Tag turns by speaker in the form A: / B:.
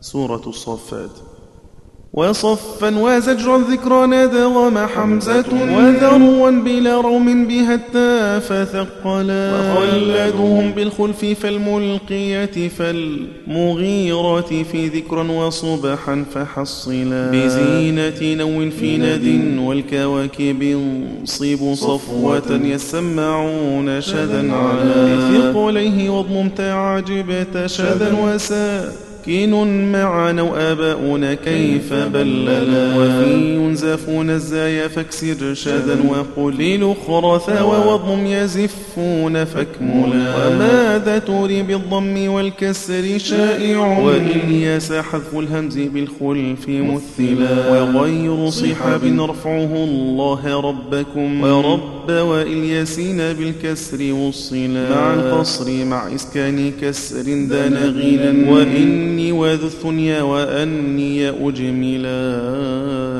A: سورة الصفات. وصفا وزجرا ذكرى ندغم حمزة وذروا بلا روم بها التاف ثقلا وخلدوهم بالخلف فالملقية فالمغيرة في ذكرا وصبحا فحصلا. بزينة نو في ند والكواكب انصب صفوة يسمعون شذا على. بثقليه واضمم تعجبت شذا وساء. مسكين معنا وآباؤنا كيف بللا وفي ينزفون الزايا فاكسر شذا وقليل خرثا ووضم يزفون فاكملا. وماذا تري بالضم والكسر شائع؟ وإلياس حذف الهمز بالخلف مثلا. وغير صحاب نرفعه الله ربكم. ورب وإلياسين بالكسر وصلا. مع القصر مع إسكان كسر دان غينا وإني وذو الثنيا وأني أجملا